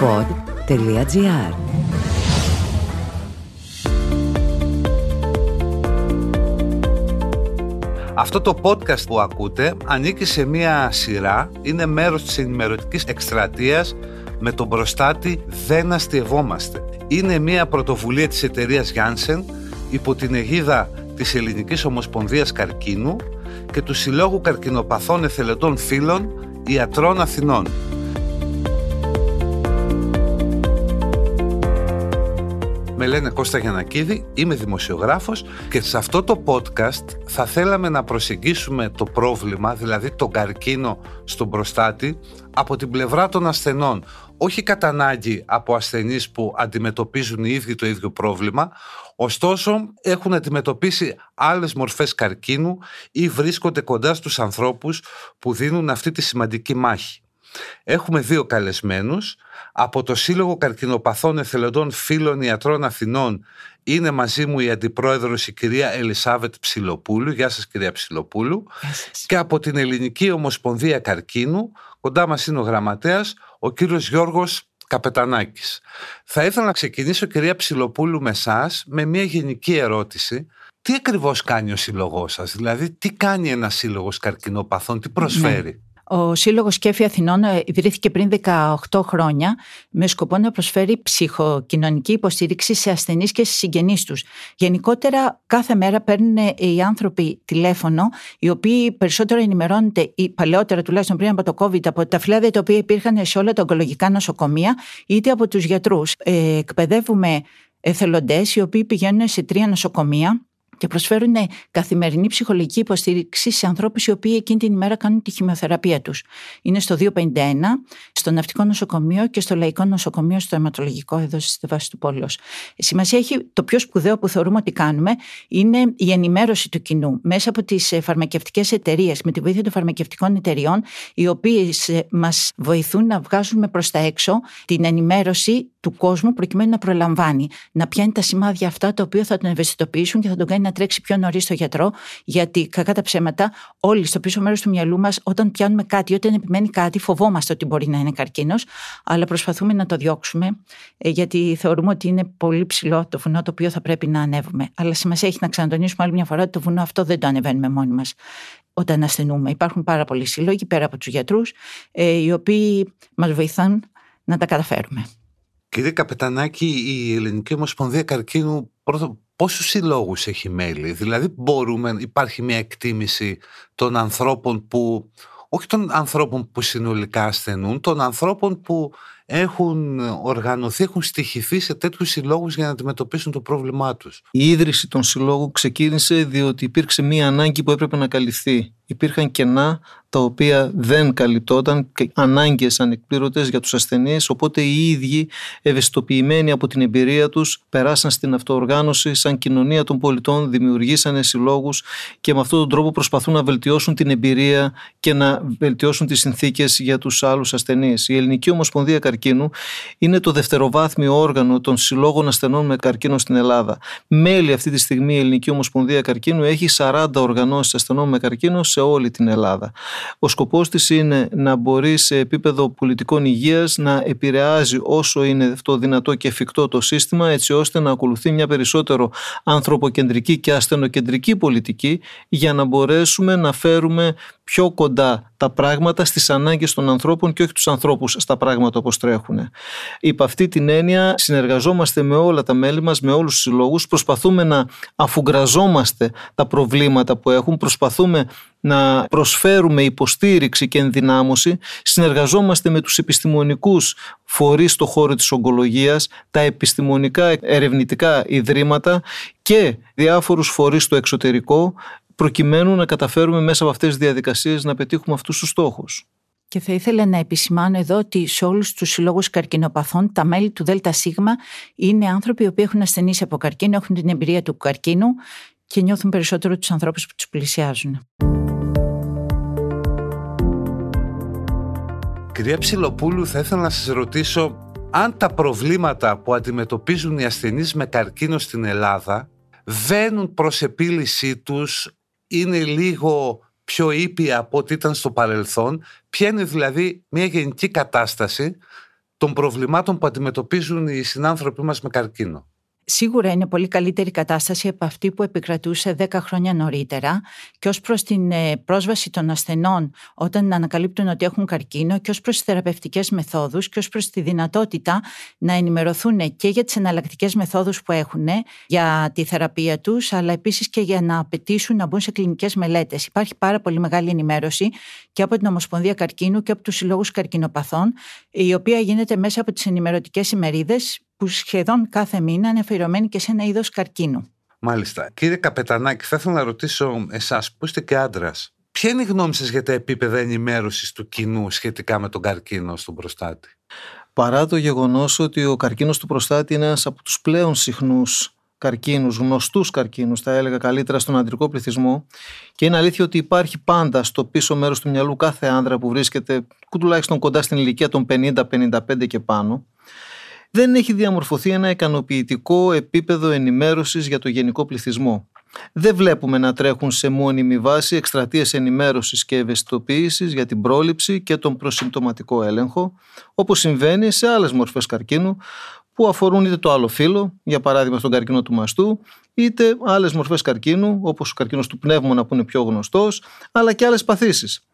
pod.gr Αυτό το podcast που ακούτε ανήκει σε μία σειρά, είναι μέρος της ενημερωτικής εκστρατείας με τον προστάτη «Δεν αστειευόμαστε». Είναι μία πρωτοβουλία της εταιρείας Janssen υπό την αιγίδα της Ελληνικής Ομοσπονδίας Καρκίνου και του Συλλόγου Καρκινοπαθών Εθελετών Φίλων Ιατρών Αθηνών. Με λένε Κώστα Γιανακίδη, είμαι δημοσιογράφος και σε αυτό το podcast θα θέλαμε να προσεγγίσουμε το πρόβλημα, δηλαδή τον καρκίνο στον προστάτη, από την πλευρά των ασθενών. Όχι κατά ανάγκη από ασθενείς που αντιμετωπίζουν οι ίδιοι το ίδιο πρόβλημα, ωστόσο έχουν αντιμετωπίσει άλλες μορφές καρκίνου ή βρίσκονται κοντά στους ανθρώπους που δίνουν αυτή τη σημαντική μάχη. Έχουμε δύο καλεσμένους. Από το Σύλλογο Καρκινοπαθών Εθελοντών Φίλων Ιατρών Αθηνών είναι μαζί μου η Αντιπρόεδρος η κυρία Ελισάβετ Ψιλοπούλου. Γεια σας κυρία Ψιλοπούλου. Και από την Ελληνική Ομοσπονδία Καρκίνου, κοντά μας είναι ο γραμματέας, ο κύριος Γιώργος Καπετανάκης. Θα ήθελα να ξεκινήσω κυρία Ψιλοπούλου με εσάς με μια γενική ερώτηση. Τι ακριβώς κάνει ο σύλλογός σας, δηλαδή τι κάνει ένας σύλλογος καρκινοπαθών, τι προσφέρει; Ναι. Ο Σύλλογος Σκέφη Αθηνών ε, ιδρύθηκε πριν 18 χρόνια με σκοπό να προσφέρει ψυχοκοινωνική υποστήριξη σε ασθενείς και στις συγγενείς τους. Γενικότερα κάθε μέρα παίρνουν οι άνθρωποι τηλέφωνο οι οποίοι περισσότερο ενημερώνονται ή παλαιότερα τουλάχιστον πριν από το COVID από τα φυλάδια τα οποία υπήρχαν σε όλα τα ογκολογικά νοσοκομεία είτε από τους γιατρούς. Ε, εκπαιδεύουμε εθελοντές οι οποίοι πηγαίνουν σε τρία νοσοκομεία και προσφέρουν καθημερινή ψυχολογική υποστήριξη σε ανθρώπους οι οποίοι εκείνη την ημέρα κάνουν τη χημειοθεραπεία τους. Είναι στο 251, στο Ναυτικό Νοσοκομείο και στο Λαϊκό Νοσοκομείο, στο αιματολογικό, εδώ στη βάση του Πόλο. Σημασία έχει το πιο σπουδαίο που θεωρούμε ότι κάνουμε είναι η ενημέρωση του κοινού μέσα από τις φαρμακευτικές εταιρείες, με τη βοήθεια των φαρμακευτικών εταιριών, οι οποίες μας βοηθούν να βγάζουμε προς τα έξω την ενημέρωση του κόσμου προκειμένου να προλαμβάνει, να πιάνει τα σημάδια αυτά τα οποία θα τον ευαισθητοποιήσουν και θα τον κάνει να τρέξει πιο νωρίς στο γιατρό, γιατί κακά τα ψέματα, όλοι στο πίσω μέρος του μυαλού μας, όταν πιάνουμε κάτι, όταν επιμένει κάτι, φοβόμαστε ότι μπορεί να είναι καρκίνος, αλλά προσπαθούμε να το διώξουμε, ε, γιατί θεωρούμε ότι είναι πολύ ψηλό το βουνό το οποίο θα πρέπει να ανέβουμε. Αλλά σημασία έχει να ξανατονίσουμε άλλη μια φορά ότι το βουνό αυτό δεν το ανεβαίνουμε μόνοι μας όταν ασθενούμε. Υπάρχουν πάρα πολλοί σύλλογοι πέρα από τους γιατρούς, ε, οι οποίοι μας βοηθάν να τα καταφέρουμε. Κύριε Καπετανάκη, η Ελληνική Ομοσπονδία Καρκίνου πρώτο, πόσους συλλόγους έχει μέλη; Δηλαδή μπορούμε, υπάρχει μια εκτίμηση των ανθρώπων που, όχι των ανθρώπων που συνολικά ασθενούν, των ανθρώπων που έχουν οργανωθεί, έχουν στοιχηθεί σε τέτοιους συλλόγους για να αντιμετωπίσουν το πρόβλημά τους. Η ίδρυση των συλλόγων ξεκίνησε διότι υπήρξε μία ανάγκη που έπρεπε να καλυφθεί. Υπήρχαν κενά τα οποία δεν καλυπτόταν και ανάγκες ανεκπλήρωτες για τους ασθενείς οπότε οι ίδιοι ευαισθητοποιημένοι από την εμπειρία τους περάσαν στην αυτοοργάνωση σαν κοινωνία των πολιτών, δημιουργήσανε συλλόγους και με αυτόν τον τρόπο προσπαθούν να βελτιώσουν την εμπειρία και να βελτιώσουν τις συνθήκες για τους άλλους ασθενείς. Η Ελληνική Ομοσπονδία Καρκίνου είναι το δευτεροβάθμιο όργανο των συλλόγων ασθενών με καρκίνο στην Ελλάδα. Μέλη αυτή τη στιγμή η Ελληνική Ομοσπονδία Καρκίνου έχει 40 οργανώσεις ασθενών με καρκίνο σε όλη την Ελλάδα. Ο σκοπός της είναι να μπορεί σε επίπεδο πολιτικών υγείας να επηρεάζει όσο είναι αυτό δυνατό και εφικτό το σύστημα έτσι ώστε να ακολουθεί μια περισσότερο ανθρωποκεντρική και ασθενοκεντρική πολιτική για να μπορέσουμε να φέρουμε πιο κοντά τα πράγματα στις ανάγκες των ανθρώπων και όχι τους ανθρώπους στα πράγματα όπως τρέχουν. Υπ' αυτή την έννοια συνεργαζόμαστε με όλα τα μέλη μας, με όλους τους συλλόγους, προσπαθούμε να αφουγκραζόμαστε τα προβλήματα που έχουν, προσπαθούμε να προσφέρουμε υποστήριξη και ενδυνάμωση, συνεργαζόμαστε με τους επιστημονικούς φορείς στο χώρο της ογκολογίας, τα επιστημονικά ερευνητικά ιδρύματα και διάφορους φορείς στο εξωτερικό προκειμένου να καταφέρουμε μέσα από αυτές τις διαδικασίες να πετύχουμε αυτούς τους στόχους. Και θα ήθελα να επισημάνω εδώ ότι σε όλους τους συλλόγους καρκινοπαθών, τα μέλη του ΔΣ είναι άνθρωποι οι οποίοι έχουν ασθενήσει από καρκίνο, έχουν την εμπειρία του καρκίνου και νιώθουν περισσότερο τους ανθρώπους που τους πλησιάζουν. Κυρία Ψιλοπούλου, θα ήθελα να σας ρωτήσω αν τα προβλήματα που αντιμετωπίζουν οι ασθενείς με καρκίνο στην Ελλάδα βαίνουν προς επίλυσή τους είναι λίγο πιο ήπια από ό,τι ήταν στο παρελθόν. Ποια είναι δηλαδή μια γενική κατάσταση των προβλημάτων που αντιμετωπίζουν οι συνάνθρωποι μας με καρκίνο; Σίγουρα είναι πολύ καλύτερη κατάσταση από αυτή που επικρατούσε 10 χρόνια νωρίτερα και ως προς την ε, πρόσβαση των ασθενών όταν ανακαλύπτουν ότι έχουν καρκίνο και ως προς τις θεραπευτικές μεθόδους και ως προς τη δυνατότητα να ενημερωθούν και για τις εναλλακτικές μεθόδους που έχουν για τη θεραπεία τους αλλά επίσης και για να απαιτήσουν να μπουν σε κλινικές μελέτες. Υπάρχει πάρα πολύ μεγάλη ενημέρωση και από την Ομοσπονδία Καρκίνου και από τους συλλόγους καρκινοπαθών η οποία γίνεται μέσα από τις ενημερωτικές ημερίδες που σχεδόν κάθε μήνα είναι αφιερωμένη και σε ένα είδος καρκίνου. Μάλιστα. Κύριε Καπετανάκη, θα ήθελα να ρωτήσω εσάς, που είστε και άντρας, ποια είναι η γνώμη σας για τα επίπεδα ενημέρωσης του κοινού σχετικά με τον καρκίνο στον προστάτη; Παρά το γεγονός ότι ο καρκίνος του προστάτη είναι ένας από τους πλέον συχνούς καρκίνους, γνωστούς καρκίνους θα έλεγα καλύτερα στον αντρικό πληθυσμό και είναι αλήθεια ότι υπάρχει πάντα στο πίσω μέρος του μυαλού κάθε άνδρα που βρίσκεται τουλάχιστον κοντά στην ηλικία των 50-55 και πάνω δεν έχει διαμορφωθεί ένα ικανοποιητικό επίπεδο ενημέρωσης για το γενικό πληθυσμό. Δεν βλέπουμε να τρέχουν σε μόνιμη βάση εκστρατείες ενημέρωσης και ευαισθητοποίησης για την πρόληψη και τον προσυμπτωματικό έλεγχο, όπως συμβαίνει σε άλλες μορφές καρκίνου που αφορούν είτε το άλλο φύλλο, για παράδειγμα στον καρκίνο του μαστού, είτε άλλες μορφές καρκίνου, όπως ο καρκίνος του πνεύμονα που είναι πιο γνωστός, αλλά και άλλες παθήσεις.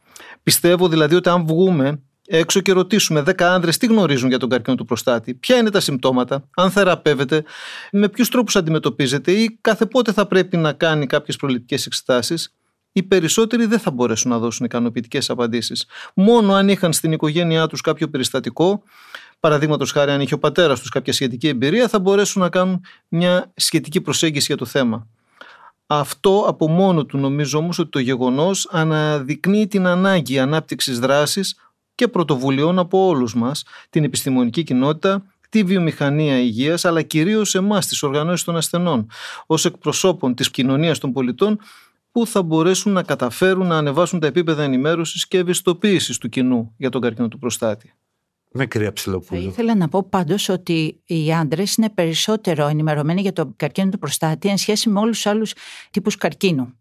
Πιστεύω δηλαδή ότι αν βγούμε έξω και ρωτήσουμε 10 άντρες τι γνωρίζουν για τον καρκίνο του προστάτη, ποια είναι τα συμπτώματα, αν θεραπεύεται, με ποιους τρόπους αντιμετωπίζεται ή κάθε πότε θα πρέπει να κάνει κάποιες προληπτικές εξετάσεις, οι περισσότεροι δεν θα μπορέσουν να δώσουν ικανοποιητικές απαντήσεις. Μόνο αν είχαν στην οικογένειά τους κάποιο περιστατικό, παραδείγματος χάρη αν είχε ο πατέρας τους κάποια σχετική εμπειρία, θα μπορέσουν να κάνουν μια σχετική προσέγγιση για το θέμα. Αυτό από μόνο του νομίζω όμως ότι το γεγονός αναδεικνύει την ανάγκη ανάπτυξης δράσης και πρωτοβουλειών από όλους μας, την επιστημονική κοινότητα, τη βιομηχανία υγείας, αλλά κυρίως εμάς, τις οργανώσεις των ασθενών, ως εκπροσώπων της κοινωνίας των πολιτών, που θα μπορέσουν να καταφέρουν να ανεβάσουν τα επίπεδα ενημέρωσης και ευαισθητοποίησης του κοινού για τον καρκίνο του προστάτη. Με κυρία Ψηλοπούλου. Θα ήθελα να πω πάντως ότι οι άντρες είναι περισσότερο ενημερωμένοι για τον καρκίνο του προστάτη εν σχέση με όλους τους άλλους τύπους καρκίνου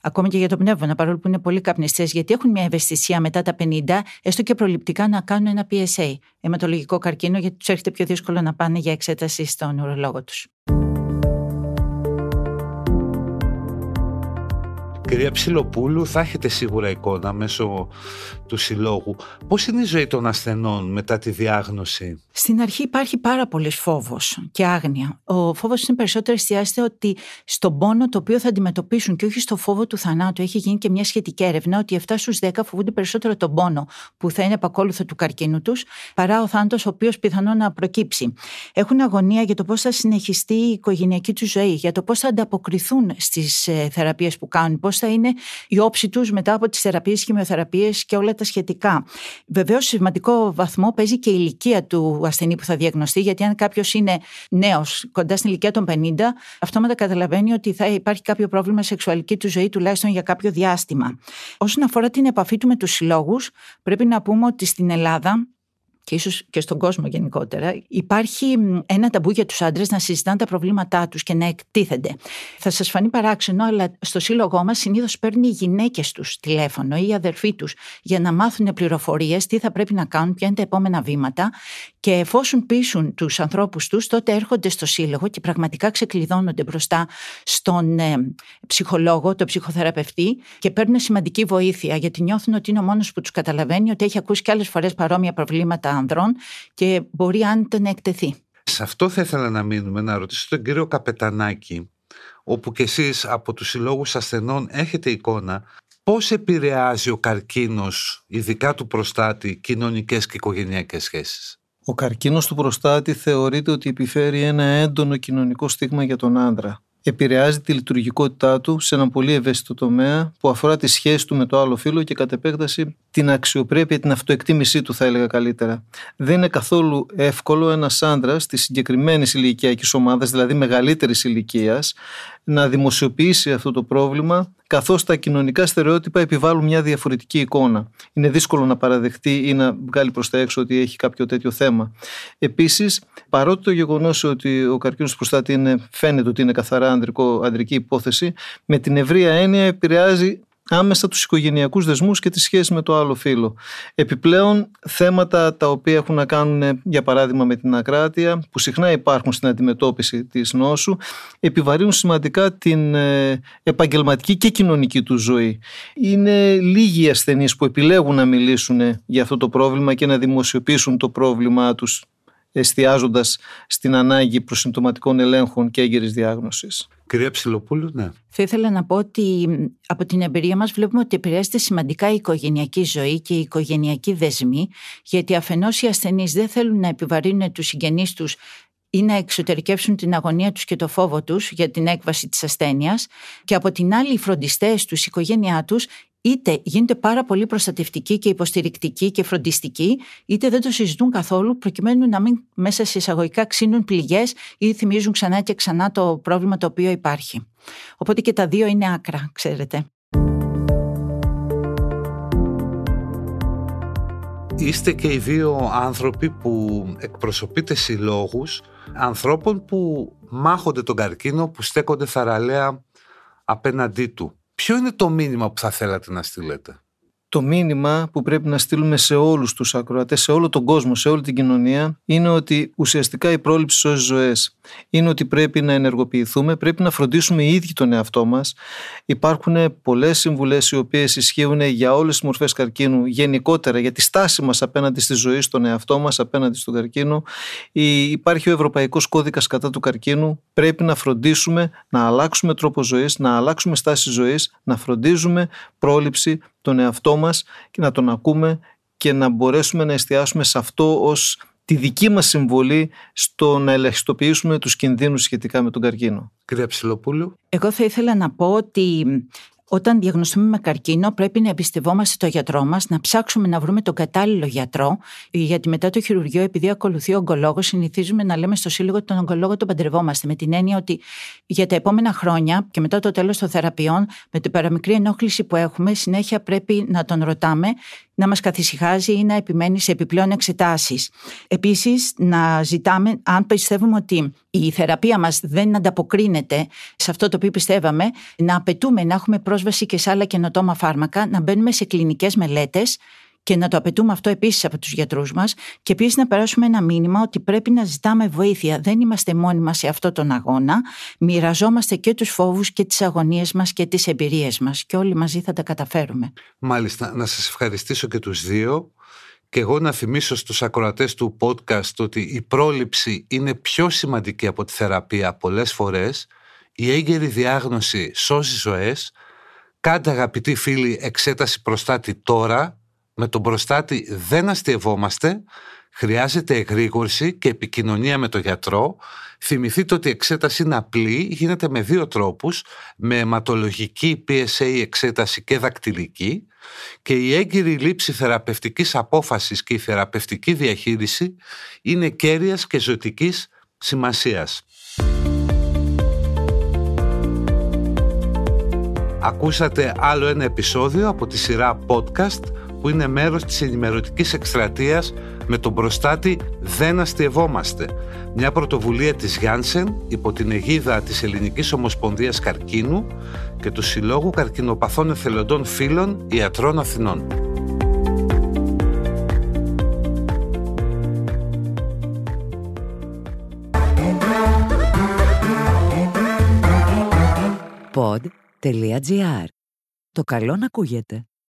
ακόμη και για το πνεύμα, παρόλο που είναι πολύ καπνιστές, γιατί έχουν μια ευαισθησία μετά τα 50, έστω και προληπτικά να κάνουν ένα PSA, αιματολογικό καρκίνο, γιατί τους έρχεται πιο δύσκολο να πάνε για εξέταση στον ουρολόγο τους. Κυρία Ψιλοπούλου, θα έχετε σίγουρα εικόνα μέσω του συλλόγου. Πώς είναι η ζωή των ασθενών μετά τη διάγνωση; Στην αρχή υπάρχει πάρα πολύ φόβος και άγνοια. Ο φόβος είναι περισσότερο εστιάζεται ότι στον πόνο το οποίο θα αντιμετωπίσουν και όχι στο φόβο του θανάτου. Έχει γίνει και μια σχετική έρευνα ότι 7 στους 10 φοβούνται περισσότερο τον πόνο που θα είναι επακόλουθο του καρκίνου τους παρά ο θάνατος ο οποίος πιθανόν να προκύψει. Έχουν αγωνία για το πώς θα συνεχιστεί η οικογενειακή τους ζωή, για το πώς θα ανταποκριθούν στις ε, θεραπείες που κάνουν, πώς θα είναι η όψη τους μετά από τις θεραπείες, χημειοθεραπείες και όλα τα σχετικά. Βεβαίως, σε σημαντικό βαθμό παίζει και η ηλικία του ασθενή που θα διαγνωστεί, γιατί αν κάποιος είναι νέος, κοντά στην ηλικία των 50, αυτόματα καταλαβαίνει ότι θα υπάρχει κάποιο πρόβλημα σεξουαλική του ζωή, τουλάχιστον για κάποιο διάστημα. Όσον αφορά την επαφή του με τους συλλόγους, πρέπει να πούμε ότι στην Ελλάδα και ίσως και στον κόσμο γενικότερα, υπάρχει ένα ταμπού για τους άντρες να συζητάνε τα προβλήματά τους και να εκτίθενται. Θα σας φανεί παράξενο, αλλά στο σύλλογό μας συνήθως παίρνουν οι γυναίκες τους τηλέφωνο ή οι αδερφοί τους για να μάθουν πληροφορίες, τι θα πρέπει να κάνουν, ποια είναι τα επόμενα βήματα και εφόσον πείσουν τους ανθρώπους τους, τότε έρχονται στο σύλλογο και πραγματικά ξεκλειδώνονται μπροστά στον ε, ψυχολόγο, τον ψυχοθεραπευτή και παίρνουν σημαντική βοήθεια γιατί νιώθουν ότι είναι ο μόνος που τους καταλαβαίνει, ότι έχει ακούσει και άλλες φορές παρόμοια προβλήματα ανδρών και μπορεί άνετα να εκτεθεί. Σε αυτό θα ήθελα να μείνουμε, να ρωτήσω τον κύριο Καπετανάκη, όπου και εσείς από τους συλλόγους ασθενών έχετε εικόνα πώς επηρεάζει ο καρκίνος, ειδικά του προστάτη, κοινωνικές και οικογενειακές σχέσεις; Ο καρκίνος του προστάτη θεωρείται ότι επιφέρει ένα έντονο κοινωνικό στίγμα για τον άντρα επηρεάζει τη λειτουργικότητά του σε ένα πολύ ευαίσθητο τομέα που αφορά τη σχέση του με το άλλο φύλλο και κατ' επέκταση την αξιοπρέπεια, την αυτοεκτίμησή του, θα έλεγα καλύτερα. Δεν είναι καθόλου εύκολο ένας άντρας της συγκεκριμένης ηλικιακής ομάδας, δηλαδή μεγαλύτερης ηλικίας, να δημοσιοποιήσει αυτό το πρόβλημα, καθώς τα κοινωνικά στερεότυπα επιβάλλουν μια διαφορετική εικόνα. Είναι δύσκολο να παραδεχτεί ή να βγάλει προς τα έξω ότι έχει κάποιο τέτοιο θέμα. Επίσης, παρότι το γεγονός ότι ο καρκίνος του προστάτη είναι, φαίνεται ότι είναι καθαρά ανδρικό, ανδρική υπόθεση, με την ευρεία έννοια επηρεάζει άμεσα τους οικογενειακούς δεσμούς και τη σχέση με το άλλο φύλλο. Επιπλέον θέματα τα οποία έχουν να κάνουν για παράδειγμα με την ακράτεια που συχνά υπάρχουν στην αντιμετώπιση της νόσου επιβαρύνουν σημαντικά την ε, επαγγελματική και κοινωνική τους ζωή. Είναι λίγοι οι ασθενείς που επιλέγουν να μιλήσουν για αυτό το πρόβλημα και να δημοσιοποιήσουν το πρόβλημά τους εστιάζοντας στην ανάγκη προσυμπτωματικών ελέγχων και έγκαιρης διάγνωσης. Κυρία Ψιλοπούλου, ναι. Θα ήθελα να πω ότι από την εμπειρία μας βλέπουμε ότι επηρεάζεται σημαντικά η οικογενειακή ζωή και η οικογενειακή δεσμή, γιατί αφενός οι ασθενείς δεν θέλουν να επιβαρύνουν τους συγγενείς τους ή να εξωτερικεύσουν την αγωνία τους και το φόβο τους για την έκβαση της ασθένειας και από την άλλη οι φροντιστές τους, η οικογένειά τους είτε γίνονται πάρα πολύ προστατευτικοί και υποστηρικτικοί και φροντιστικοί, είτε δεν το συζητούν καθόλου, προκειμένου να μην μέσα σε εισαγωγικά ξύνουν πληγές ή θυμίζουν ξανά και ξανά το πρόβλημα το οποίο υπάρχει. Οπότε και τα δύο είναι άκρα, ξέρετε. Είστε και οι δύο άνθρωποι που εκπροσωπείτε συλλόγους ανθρώπων που μάχονται τον καρκίνο, που στέκονται θαραλέα απέναντί του. Ποιο είναι το μήνυμα που θα θέλατε να στείλετε; Το μήνυμα που πρέπει να στείλουμε σε όλους τους ακροατές, σε όλο τον κόσμο, σε όλη την κοινωνία είναι ότι ουσιαστικά η πρόληψη σώζει ζωές. Είναι ότι πρέπει να ενεργοποιηθούμε, πρέπει να φροντίσουμε οι ίδιοι τον εαυτό μας. Υπάρχουν πολλές συμβουλές οι οποίες ισχύουν για όλες τις μορφές καρκίνου γενικότερα, για τη στάση μας απέναντι στη ζωή, στον εαυτό μας, απέναντι στον καρκίνο. Υπάρχει ο Ευρωπαϊκός Κώδικας κατά του καρκίνου. Πρέπει να φροντίσουμε να αλλάξουμε τρόπο ζωής, να αλλάξουμε στάση ζωής, να φροντίζουμε πρόληψη, τον εαυτό μας και να τον ακούμε και να μπορέσουμε να εστιάσουμε σε αυτό ως τη δική μας συμβολή στο να ελεγχιστοποιήσουμε τους κινδύνους σχετικά με τον καρκίνο. Κυρία Ψηλοπούλου. Εγώ θα ήθελα να πω ότι όταν διαγνωστούμε με καρκίνο, πρέπει να εμπιστευόμαστε το γιατρό μας, να ψάξουμε να βρούμε τον κατάλληλο γιατρό. Γιατί μετά το χειρουργείο, επειδή ακολουθεί ο ογκολόγος, συνηθίζουμε να λέμε στο σύλλογο ότι τον ογκολόγο τον παντρευόμαστε. Με την έννοια ότι για τα επόμενα χρόνια και μετά το τέλος των θεραπείων, με την παραμικρή ενόχληση που έχουμε, συνέχεια πρέπει να τον ρωτάμε να μας καθησυχάζει ή να επιμένει σε επιπλέον εξετάσεις. Επίσης, να ζητάμε, αν πιστεύουμε ότι η θεραπεία μας δεν ανταποκρίνεται σε αυτό το οποίο πιστεύαμε, να απαιτούμε να έχουμε πρόσβαση και σε άλλα καινοτόμα φάρμακα, να μπαίνουμε σε κλινικές μελέτες και να το απαιτούμε αυτό επίσης από τους γιατρούς μας και επίσης να περάσουμε ένα μήνυμα ότι πρέπει να ζητάμε βοήθεια. Δεν είμαστε μόνοι μας σε αυτό τον αγώνα. Μοιραζόμαστε και τους φόβους και τις αγωνίες μας και τις εμπειρίες μας και όλοι μαζί θα τα καταφέρουμε. Μάλιστα, να σας ευχαριστήσω και τους δύο. Και εγώ να θυμίσω στους ακροατές του podcast ότι η πρόληψη είναι πιο σημαντική από τη θεραπεία πολλές φορές. Η έγκαιρη διάγνωση σώζει ζωές. Κάντε αγαπητοί φίλοι εξέταση προστάτη τώρα με τον προστάτη δεν αστειευόμαστε, χρειάζεται εγρήγορση και επικοινωνία με τον γιατρό. Θυμηθείτε ότι η εξέταση είναι απλή, γίνεται με δύο τρόπους, με αιματολογική PSA εξέταση και δακτυλική και η έγκυρη λήψη θεραπευτικής απόφασης και η θεραπευτική διαχείριση είναι κέρυας και ζωτικής σημασίας. Ακούσατε άλλο ένα επεισόδιο από τη σειρά podcast που είναι μέρος της ενημερωτικής εκστρατείας με τον προστάτη «Δεν αστειευόμαστε». Μια πρωτοβουλία της Γιάνσεν υπό την αιγίδα της Ελληνικής Ομοσπονδίας Καρκίνου και του Συλλόγου Καρκινοπαθών Εθελοντών Φίλων Ιατρών Αθηνών. Pod.gr. Το καλό να ακούγεται.